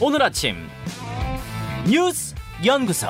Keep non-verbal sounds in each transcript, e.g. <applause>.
오늘 아침 뉴스 연구소.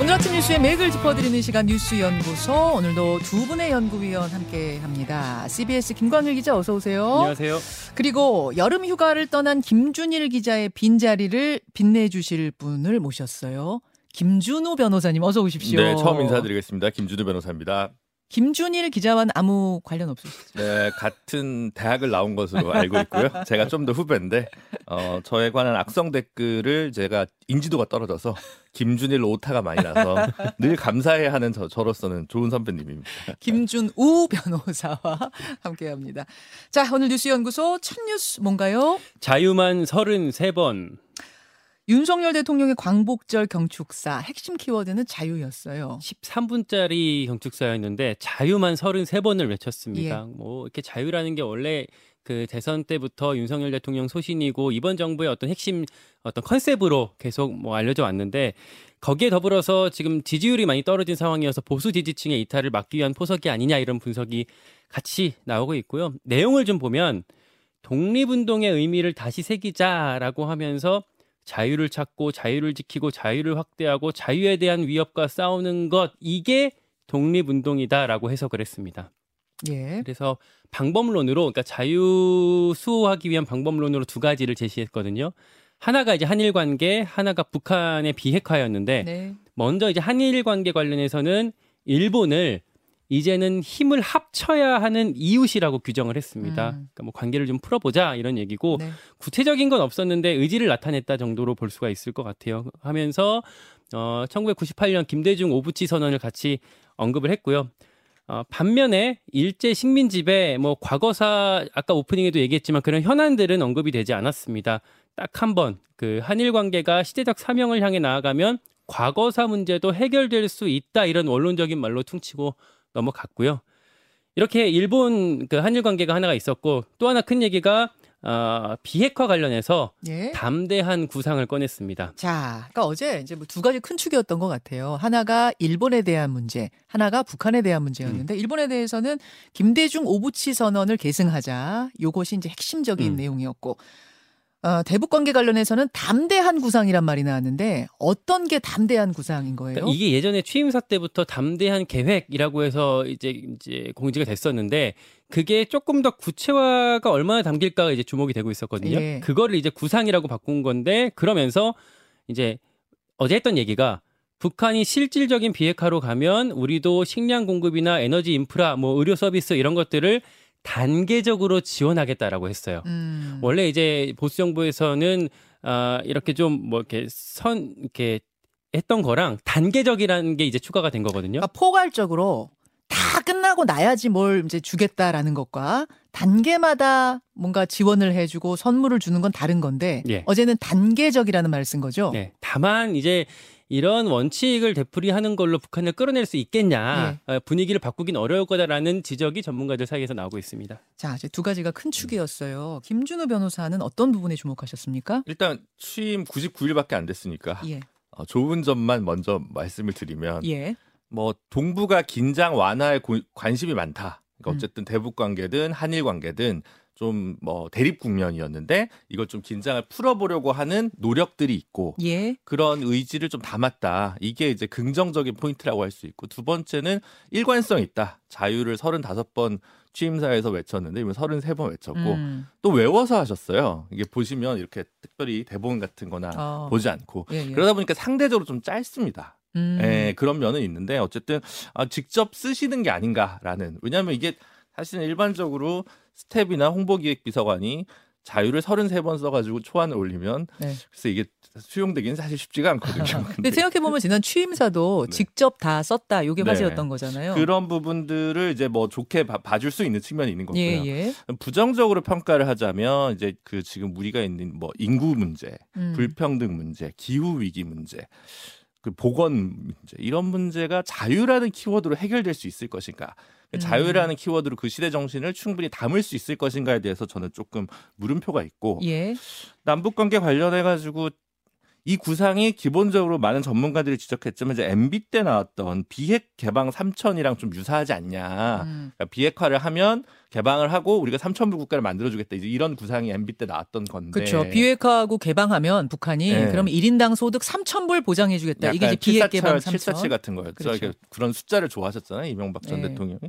오늘 아침 뉴스의 맥을 짚어드리는 시간 뉴스 연구소 오늘도 두 분의 연구위원 함께합니다. CBS 김광일 기자 어서 오세요. 안녕하세요. 그리고 여름 휴가를 떠난 김준일 기자의 빈 자리를 빛내주실 분을 모셨어요. 김준우 변호사님 어서 오십시오. 네, 처음 인사드리겠습니다. 김준우 변호사입니다. 김준일 기자와는 아무 관련 없으시죠? 네, 같은 대학을 나온 것으로 알고 있고요. <laughs> 제가 좀 더 후배인데 어, 저에 관한 악성 댓글을 제가 인지도가 떨어져서 김준일 오타가 많이 나서 <laughs> 늘 감사해야 하는 저, 저로서는 좋은 선배님입니다. 김준우 변호사와 함께합니다. 자, 오늘 뉴스 연구소 첫 뉴스 뭔가요? 자유만 33번. 윤석열 대통령의 광복절 경축사 핵심 키워드는 자유였어요. 13분짜리 경축사였는데 자유만 33번을 외쳤습니다. 예. 뭐 이렇게 자유라는 게 원래 그 대선 때부터 윤석열 대통령 소신이고 이번 정부의 어떤 핵심 어떤 컨셉으로 계속 뭐 알려져 왔는데 거기에 더불어서 지금 지지율이 많이 떨어진 상황이어서 보수 지지층의 이탈을 막기 위한 포석이 아니냐 이런 분석이 같이 나오고 있고요. 내용을 좀 보면 독립운동의 의미를 다시 새기자라고 하면서 자유를 찾고 자유를 지키고 자유를 확대하고 자유에 대한 위협과 싸우는 것 이게 독립운동이다라고 해석을 했습니다. 예. 그래서 방법론으로 그러니까 자유 수호하기 위한 방법론으로 두 가지를 제시했거든요. 하나가 이제 한일 관계, 하나가 북한의 비핵화였는데 네. 먼저 이제 한일 관계 관련해서는 일본을 이제는 힘을 합쳐야 하는 이웃이라고 규정을 했습니다. 음. 그러니까 뭐 관계를 좀 풀어보자 이런 얘기고 네. 구체적인 건 없었는데 의지를 나타냈다 정도로 볼 수가 있을 것 같아요. 하면서 어 1998년 김대중 오부치 선언을 같이 언급을 했고요. 어, 반면에 일제 식민지배 뭐 과거사 아까 오프닝에도 얘기했지만 그런 현안들은 언급이 되지 않았습니다. 딱 한 번 그 한일 관계가 시대적 사명을 향해 나아가면 과거사 문제도 해결될 수 있다 이런 원론적인 말로 퉁치고 넘어갔고요. 이렇게 일본 그 한일 관계가 하나가 있었고 또 하나 큰 얘기가 어, 비핵화 관련해서 예. 담대한 구상을 꺼냈습니다. 자, 그러니까 어제 이제 뭐 두 가지 큰 축이었던 것 같아요. 하나가 일본에 대한 문제, 하나가 북한에 대한 음. 문제였는데 일본에 대해서는 김대중 오부치 선언을 계승하자. 요것이 이제 핵심적인 음. 내용이었고. 어, 대북 관계 관련해서는 담대한 구상이란 말이 나왔는데 어떤 게 담대한 구상인 거예요? 그러니까 이게 예전에 취임사 때부터 담대한 계획이라고 해서 이제 이제 공지가 됐었는데 그게 조금 더 구체화가 얼마나 담길까가 이제 주목이 되고 있었거든요. 예. 그거를 이제 구상이라고 바꾼 건데 그러면서 이제 어제 했던 얘기가 북한이 실질적인 비핵화로 가면 우리도 식량 공급이나 에너지 인프라, 뭐 의료 서비스 이런 것들을 단계적으로 지원하겠다라고 했어요. 음. 원래 이제 보수 정부에서는 아 이렇게 좀 뭐 이렇게 선 이렇게 했던 거랑 단계적이라는 게 이제 추가가 된 거거든요. 그러니까 포괄적으로 다 끝나고 나야지 뭘 이제 주겠다라는 것과 단계마다 뭔가 지원을 해주고 선물을 주는 건 다른 건데 예. 어제는 단계적이라는 말을 쓴 거죠. 네. 다만 이제 이런 원칙을 되풀이하는 걸로 북한을 끌어낼 수 있겠냐 네. 어, 분위기를 바꾸긴 어려울 거다라는 지적이 전문가들 사이에서 나오고 있습니다. 자, 이제 두 가지가 큰 축이었어요. 김준호 변호사는 어떤 부분에 주목하셨습니까? 일단 취임 99일밖에 안 됐으니까 예, 어, 좋은 점만 먼저 말씀을 드리면 예, 뭐 동북아 긴장 완화에 고- 관심이 많다. 그러니까 음. 어쨌든 대북 관계든 한일 관계든 좀 뭐 대립 국면이었는데 이걸 좀 긴장을 풀어보려고 하는 노력들이 있고 예, 그런 의지를 좀 담았다. 이게 이제 긍정적인 포인트라고 할 수 있고 두 번째는 일관성 있다. 자유를 35번 취임사에서 외쳤는데 이번 33번 외쳤고 음, 또 외워서 하셨어요. 이게 보시면 이렇게 특별히 대본 같은 거나 어, 보지 않고 예, 예. 그러다 보니까 상대적으로 좀 짧습니다. 음, 예, 그런 면은 있는데 어쨌든 아, 직접 쓰시는 게 아닌가라는 왜냐하면 이게 사실은 일반적으로 스텝이나 홍보기획비서관이 자유를 33번 써가지고 초안을 올리면 네. 그래서 이게 수용되기는 사실 쉽지가 않거든요. <laughs> 근데 생각해 보면 지난 취임사도 네. 직접 다 썼다. 이게 네. 화제였던 거잖아요. 그런 부분들을 이제 뭐 좋게 봐, 봐줄 수 있는 측면이 있는 거고요. 예, 예. 부정적으로 평가를 하자면 이제 그 지금 우리가 있는 뭐 인구 문제, 음. 불평등 문제, 기후 위기 문제, 그 보건 문제 이런 문제가 자유라는 키워드로 해결될 수 있을 것인가? 음. 자유라는 키워드로 그 시대 정신을 충분히 담을 수 있을 것인가에 대해서 저는 조금 물음표가 있고 예. 남북 관계 관련해 가지고 이 구상이 기본적으로 많은 전문가들이 지적했지만 이제 MB 때 나왔던 비핵 개방 3천이랑 좀 유사하지 않냐. 음. 그러니까 비핵화를 하면 개방을 하고 우리가 3천 불 국가를 만들어주겠다 이제 이런 구상이 MB 때 나왔던 건데. 그렇죠. 비핵화하고 개방하면 북한이 네. 그럼 1인당 소득 3,000불 보장해주겠다. 이게 이제 비핵 개방 747, 747 3천. 같은 거였죠. 그렇죠. 이렇게 그런 숫자를 좋아하셨잖아요. 이명박 전 네. 대통령이.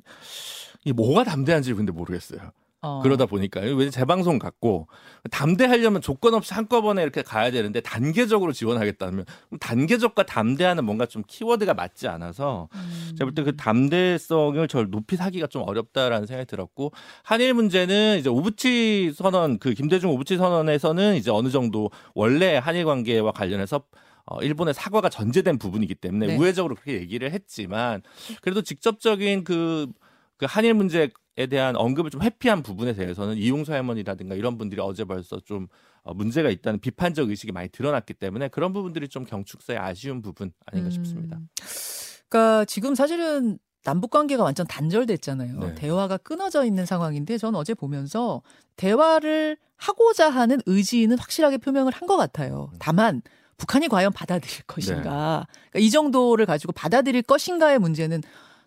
이 뭐가 담대한지 근데 모르겠어요. 어. 그러다 보니까 왜 재방송 갖고 담대하려면 조건 없이 한꺼번에 이렇게 가야 되는데 단계적으로 지원하겠다면 단계적과 담대하는 뭔가 좀 키워드가 맞지 않아서 음. 제가 볼 때 그 담대성을 절 높이 사기가 좀 어렵다라는 생각이 들었고 한일 문제는 이제 오부치 선언 그 김대중 오부치 선언에서는 이제 어느 정도 원래 한일 관계와 관련해서 어, 일본의 사과가 전제된 부분이기 때문에 네. 우회적으로 그렇게 얘기를 했지만 그래도 직접적인 그, 그 한일 문제 에 대한 언급을 좀 회피한 부분에 대해서는 이용수 할머니라든가 이런 분들이 어제 벌써 좀 어, 문제가 있다는 비판적 의식이 많이 드러났기 때문에 그런 부분들이 좀 경축사의 아쉬운 부분 아닌가 음. 싶습니다. 그러니까 지금 사실은 남북 관계가 완전 단절됐잖아요. 네. 대화가 끊어져 있는 상황인데 전 어제 보면서 대화를 하고자 하는 의지는 확실하게 표명을 한 것 같아요. 다만 북한이 과연 받아들일 것인가. 그러니까 이 정도를 가지고 받아들일 것인가의 문제는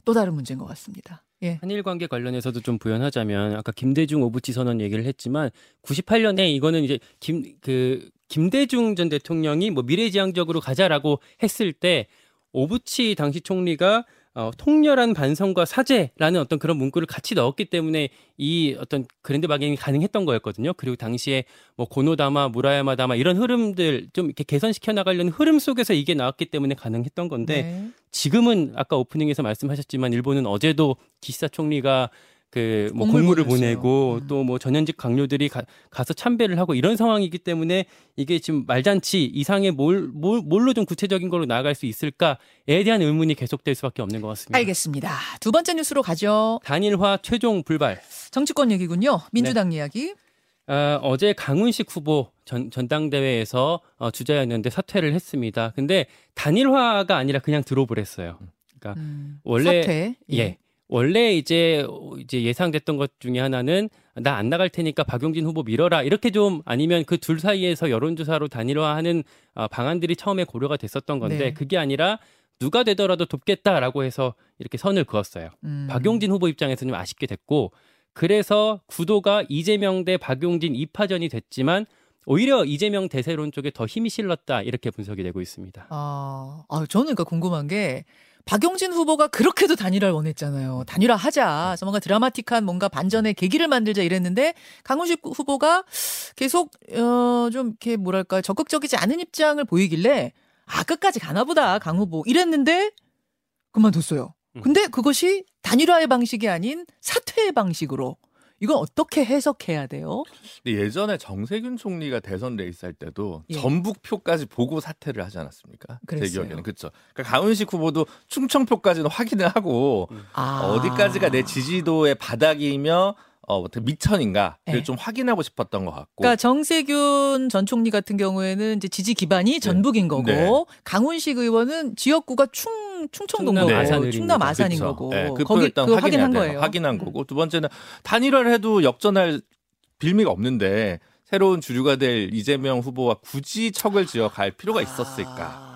또 다른 문제인 것 같습니다. 예. 한일 관계 관련해서도 좀 부연하자면 아까 김대중 오부치 선언 얘기를 했지만 98년에 이거는 이제 김 그 김대중 전 대통령이 뭐 미래지향적으로 가자라고 했을 때 오부치 당시 총리가 어, 통렬한 반성과 사죄라는 어떤 그런 문구를 같이 넣었기 때문에 이 어떤 그랜드 바게닝이 가능했던 거였거든요. 그리고 당시에 뭐 고노다마, 무라야마다마 이런 흐름들 좀 이렇게 개선시켜 나가려는 흐름 속에서 이게 나왔기 때문에 가능했던 건데 네. 지금은 아까 오프닝에서 말씀하셨지만 일본은 어제도 기시다 총리가 그뭐 공물을 보냈어요. 보내고 음. 또뭐 전현직 강요들이 가, 서 참배를 하고 이런 상황이기 때문에 이게 지금 말잔치 이상의 뭘, 뭘 뭘로 좀 구체적인 걸로 나아갈 수 있을까에 대한 의문이 계속될 수밖에 없는 것 같습니다. 알겠습니다. 두 번째 뉴스로 가죠. 단일화 최종 불발. 정치권 얘기군요. 민주당 이야기. 아, 어제 강훈식 후보 전, 전당대회에서 어, 주자였는데 사퇴를 했습니다. 근데 단일화가 아니라 그냥 드롭을 했어요. 그러니까 음, 원래 사퇴. 예. 원래 이제 이제 예상됐던 것 중에 하나는 나 안 나갈 테니까 박용진 후보 밀어라 이렇게 좀 아니면 그 둘 사이에서 여론조사로 단일화하는 어, 방안들이 처음에 고려가 됐었던 건데 네. 그게 아니라 누가 되더라도 돕겠다라고 해서 이렇게 선을 그었어요. 음. 박용진 후보 입장에서 좀 아쉽게 됐고 그래서 구도가 이재명 대 박용진 2파전이 됐지만 오히려 이재명 대세론 쪽에 더 힘이 실렸다 이렇게 분석이 되고 있습니다. 아, 아, 저는 그러니까 궁금한 게 박용진 후보가 그렇게도 단일화를 원했잖아요. 단일화 하자. 그래서 뭔가 드라마틱한 뭔가 반전의 계기를 만들자 이랬는데 강훈식 후보가 계속 어, 좀 이렇게 뭐랄까 적극적이지 않은 입장을 보이길래 아 끝까지 가나 보다 강 후보 이랬는데 그만뒀어요. 음. 근데 그것이 단일화의 방식이 아닌 사퇴의 방식으로 이건 어떻게 해석해야 돼요? 예전에 정세균 총리가 대선 레이스 할 때도 예. 전북표까지 보고 사퇴를 하지 않았습니까? 제 그랬어요. 기억에는 그렇죠. 그러니까 강훈식 후보도 충청표까지는 확인을 하고 아. 어디까지가 내 지지도의 바닥이며 어, 어떻게 미천인가를 네. 좀 확인하고 싶었던 것 같고. 그러니까 정세균 전 총리 같은 경우에는 이제 지지 기반이 전북인 거고 네. 강훈식 의원은 지역구가 충 충청도인 충남 거고 아산을인 충남 거죠. 아산인 그쵸. 거고 네, 그 거기 일단 그 확인해야 확인한 돼요. 거예요. 확인한 음. 거고 두 번째는 단일화를 해도 역전할 빌미가 없는데 새로운 주류가 될 이재명 후보와 굳이 척을 지어 갈 필요가 있었을까?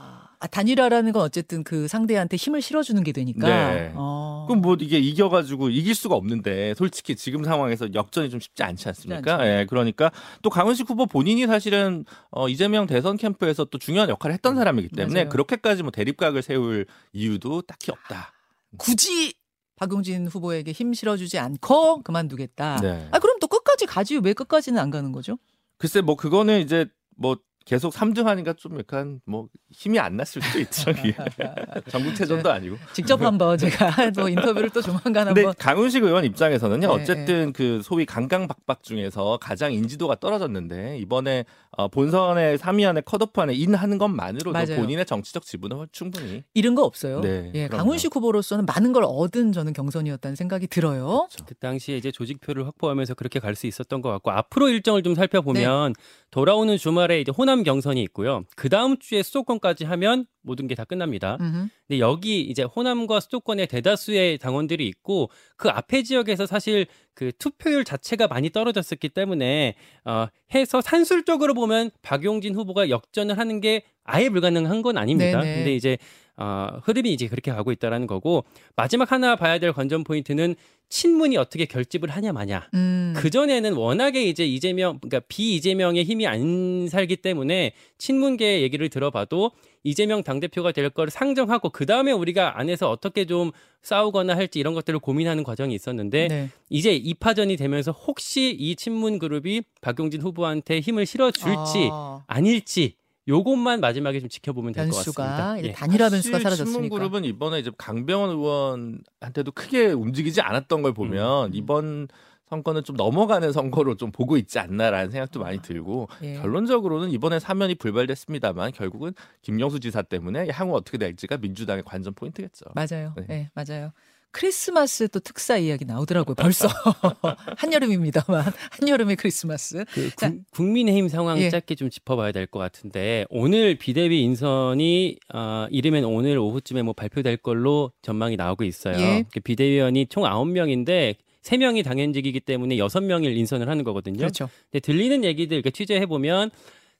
아, 아, 단일화라는 건 어쨌든 그 상대한테 힘을 실어주는 게 되니까. 네. 어. 그럼 뭐 이게 이겨가지고 이길 수가 없는데 솔직히 지금 상황에서 역전이 좀 쉽지 않지 않습니까? 않죠. 예, 그러니까 또 강훈식 후보 본인이 사실은 어, 이재명 대선 캠프에서 또 중요한 역할을 했던 사람이기 때문에 맞아요. 그렇게까지 뭐 대립각을 세울 이유도 딱히 없다. 굳이 박용진 후보에게 힘 실어주지 않고 그만두겠다. 네. 아 그럼 또 끝까지 가지 왜 끝까지는 안 가는 거죠? 글쎄 뭐 그거는 이제 뭐 계속 3등 하니까 좀 약간 뭐 힘이 안 났을 수도 있죠. <laughs> 전국체전도 아니고. 직접 한번 제가 <laughs> 뭐 인터뷰를 또 조만간 근데 한번 강훈식 의원 입장에서는요. 네, 어쨌든 그 소위 강강박박 중에서 가장 인지도가 떨어졌는데 이번에 어, 본선의 3위 안에 컷오프 안에 인하는 것만으로도 맞아요. 본인의 정치적 지분은 충분히 잃은 거 없어요. 네, 예. 강훈식 후보로서는 많은 걸 얻은 저는 경선이었다는 생각이 들어요. 그 당시에 이제 조직표를 확보하면서 그렇게 갈 수 있었던 것 같고 앞으로 일정을 좀 살펴보면 돌아오는 주말에 이제 호남 경선이 있고요. 그 다음 주에 수도권까지 하면 모든 게 다 끝납니다. 음흠. 근데 여기 이제 호남과 수도권의 대다수의 당원들이 있고 그 앞에 지역에서 사실 그 투표율 자체가 많이 떨어졌었기 때문에 어 해서 산술적으로 보면 박용진 후보가 역전을 하는 게 아예 불가능한 건 아닙니다. 네네. 근데 이제 어, 흐름이 이제 그렇게 가고 있다라는 거고 마지막 하나 봐야 될 관전 포인트는 친문이 어떻게 결집을 하냐 마냐. 음. 그 전에는 워낙에 이제 이재명 그러니까 비 이재명의 힘이 안 살기 때문에 친문계 얘기를 들어봐도 이재명 당 대표가 될 거를 상정하고 그 다음에 우리가 안에서 어떻게 좀 싸우거나 할지 이런 것들을 고민하는 과정이 있었는데 네. 이제 이파전이 되면서 혹시 이 친문 그룹이 박용진 후보한테 힘을 실어줄지 아, 아닐지 요것만 마지막에 좀 지켜보면 될 것 같습니다. 예. 단일화 변수가 사라졌으니까. 신문그룹은 이번에 이제 강병원 의원한테도 크게 움직이지 않았던 걸 보면 음. 이번 선거는 좀 넘어가는 선거로 좀 보고 있지 않나라는 생각도 많이 들고 예. 결론적으로는 이번에 사면이 불발됐습니다만 결국은 김영수 지사 때문에 향후 어떻게 될지가 민주당의 관전 포인트겠죠. 맞아요. 네. 네. 맞아요. 크리스마스 또 특사 이야기 나오더라고요. 벌써 <laughs> 한여름입니다만 한여름의 크리스마스. 그 자. 국- 국민의힘 상황 예. 짧게 좀 짚어봐야 될 것 같은데 오늘 비대위 인선이 어, 이르면 오늘 오후쯤에 뭐 발표될 걸로 전망이 나오고 있어요. 예. 그 비대위원이 총 9명인데 3명이 당연직이기 때문에 6명을 인선을 하는 거거든요. 그렇죠. 근데 들리는 얘기들 이렇게 취재해 보면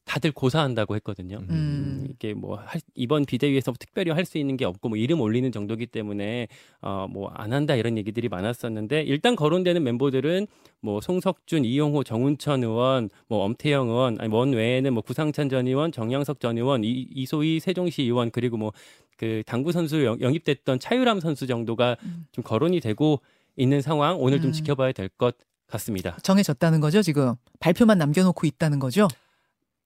다들 고사한다고 했거든요. 음. 이게 뭐 할- 이번 비대위에서 특별히 할 수 있는 게 없고 뭐 이름 올리는 정도기 때문에 어 뭐 안 한다 이런 얘기들이 많았었는데 일단 거론되는 멤버들은 뭐 송석준, 이용호, 정운천 의원, 뭐 엄태영 의원, 아니 원 외에는 뭐 구상찬 전 의원, 정양석 전 의원, 이, 이소희 세종시 의원 그리고 뭐 그 당구 선수 영- 영입됐던 차유람 선수 정도가 음. 좀 거론이 되고 있는 상황 오늘 좀 음. 지켜봐야 될 것 같습니다. 정해졌다는 거죠, 지금. 발표만 남겨놓고 있다는 거죠?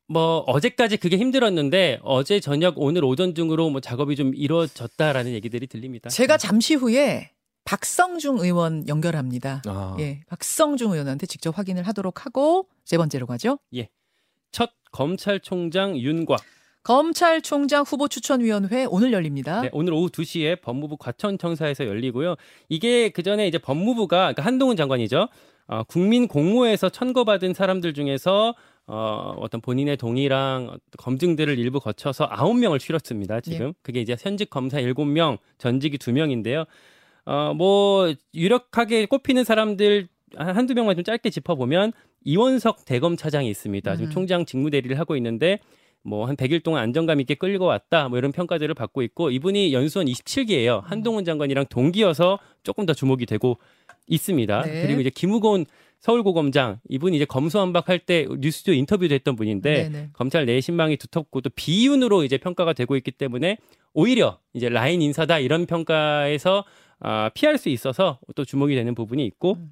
뭐 어제까지 그게 힘들었는데 어제 저녁 오늘 오전 중으로 뭐 작업이 좀 이루어졌다라는 얘기들이 들립니다. 제가 잠시 후에 박성중 의원 연결합니다. 아. 예, 박성중 의원한테 직접 확인을 하도록 하고 세 번째로 가죠. 첫 검찰총장 윤곽. 검찰총장 후보 추천위원회 오늘 열립니다. 네, 오늘 오후 2시에 법무부 과천청사에서 열리고요. 이게 그 전에 이제 법무부가 그러니까 한동훈 장관이죠. 어, 국민 공모에서 천거받은 사람들 중에서 어, 어떤 본인의 동의랑 검증들을 일부 거쳐서 9명을 추렸습니다. 지금 그게 이제 현직 검사 7명, 전직이 2명인데요. 어, 뭐 유력하게 꼽히는 사람들 한- 한두 명만 좀 짧게 짚어보면 이원석 대검 차장이 있습니다. 지금 음. 총장 직무 대리를 하고 있는데 뭐한 100일 동안 안정감 있게 끌고 왔다. 뭐 이런 평가들을 받고 있고 이분이 연수원 27기예요. 한동훈 장관이랑 동기여서 조금 더 주목이 되고 있습니다. 네. 그리고 이제 김우곤 서울고검장 이분이 이제 검수완박할 때 뉴스도 인터뷰도 했던 분인데 네네. 검찰 내 신망이 두텁고 또 비윤으로 이제 평가가 되고 있기 때문에 오히려 이제 라인 인사다 이런 평가에서 아, 피할 수 있어서 또 주목이 되는 부분이 있고 음.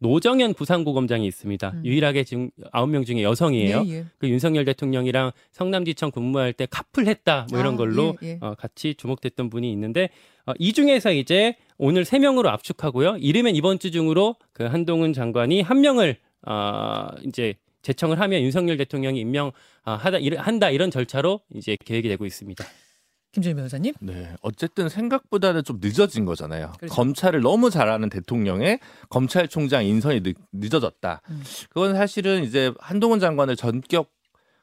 노정현 부산고검장이 있습니다. 음. 유일하게 지금 9명 중에 여성이에요. 예, 예. 그 윤석열 대통령이랑 성남지청 근무할 때 카풀했다 뭐 이런 아, 걸로 예, 예. 어, 같이 주목됐던 분이 있는데 어, 이 중에서 이제 오늘 세 명으로 압축하고요. 이르면 이번 주 중으로 그 한동훈 장관이 한 명을 어, 이제 제청을 하면 윤석열 대통령이 임명 아, 하다 이르- 한다 이런 절차로 이제 계획이 되고 있습니다. 김준일 변호사님. 네, 어쨌든 생각보다는 좀 늦어진 거잖아요. 그렇죠. 검찰을 너무 잘하는 대통령의 검찰총장 인선이 늦, 늦어졌다. 음. 그건 사실은 이제 한동훈 장관을 전격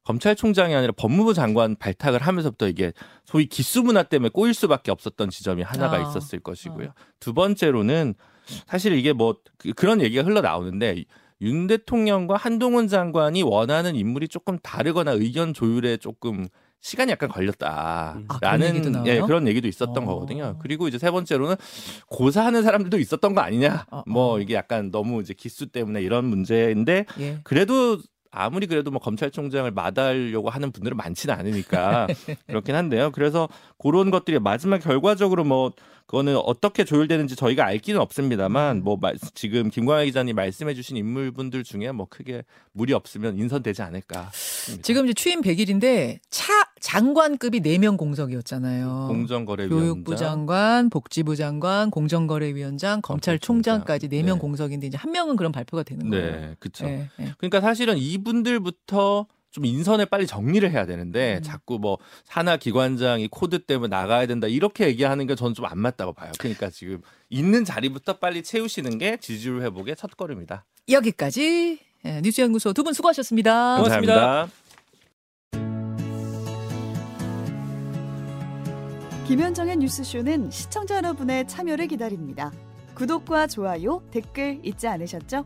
검찰총장이 아니라 법무부 장관 발탁을 하면서부터 이게 소위 기수 문화 때문에 꼬일 수밖에 없었던 지점이 하나가 아. 있었을 것이고요. 두 번째로는 사실 이게 뭐 그- 그런 얘기가 흘러나오는데 윤 대통령과 한동훈 장관이 원하는 인물이 조금 다르거나 의견 조율에 조금 시간이 약간 음. 아, 그런 걸렸다라는? 예, 그런 얘기도 있었던 어. 거거든요. 그리고 이제 세 번째로는 고사하는 사람들도 있었던 거 아니냐. 어, 어. 뭐 이게 약간 너무 이제 기수 때문에 이런 문제인데 예. 그래도 아무리 그래도 뭐 검찰총장을 마다하려고 하는 분들은 많지는 않으니까 <laughs> 그렇긴 한데요. 그래서 그런 것들이 마지막 결과적으로 뭐 그거는 어떻게 조율되는지 저희가 알 길은 없습니다만 뭐 말- 지금 김광희 기자님 말씀해주신 인물분들 중에 뭐 크게 무리 없으면 인선되지 않을까. 싶습니다. 지금 이제 취임 100일인데 차 장관급이 4명 공석이었잖아요. 공정거래위원장, 교육부 장관, 복지부 장관, 공정거래위원장, 검찰총장까지 4명 네. 공석인데 이제 한 명은 그럼 발표가 되는 거예요. 네, 그렇죠. 예, 예. 그러니까 사실은 이 분들부터 좀 인선을 빨리 정리를 해야 되는데 음. 자꾸 뭐 산하 기관장이 코드 때문에 나가야 된다 이렇게 얘기하는 게 저는 좀 안 맞다고 봐요. 그러니까 지금 있는 자리부터 빨리 채우시는 게 지지율 회복의 첫 걸음이다. 여기까지 예, 뉴스연구소 두 분 수고하셨습니다. 고맙습니다. 감사합니다. 김현정의 뉴스쇼는 시청자 여러분의 참여를 기다립니다. 구독과 좋아요, 댓글 잊지 않으셨죠?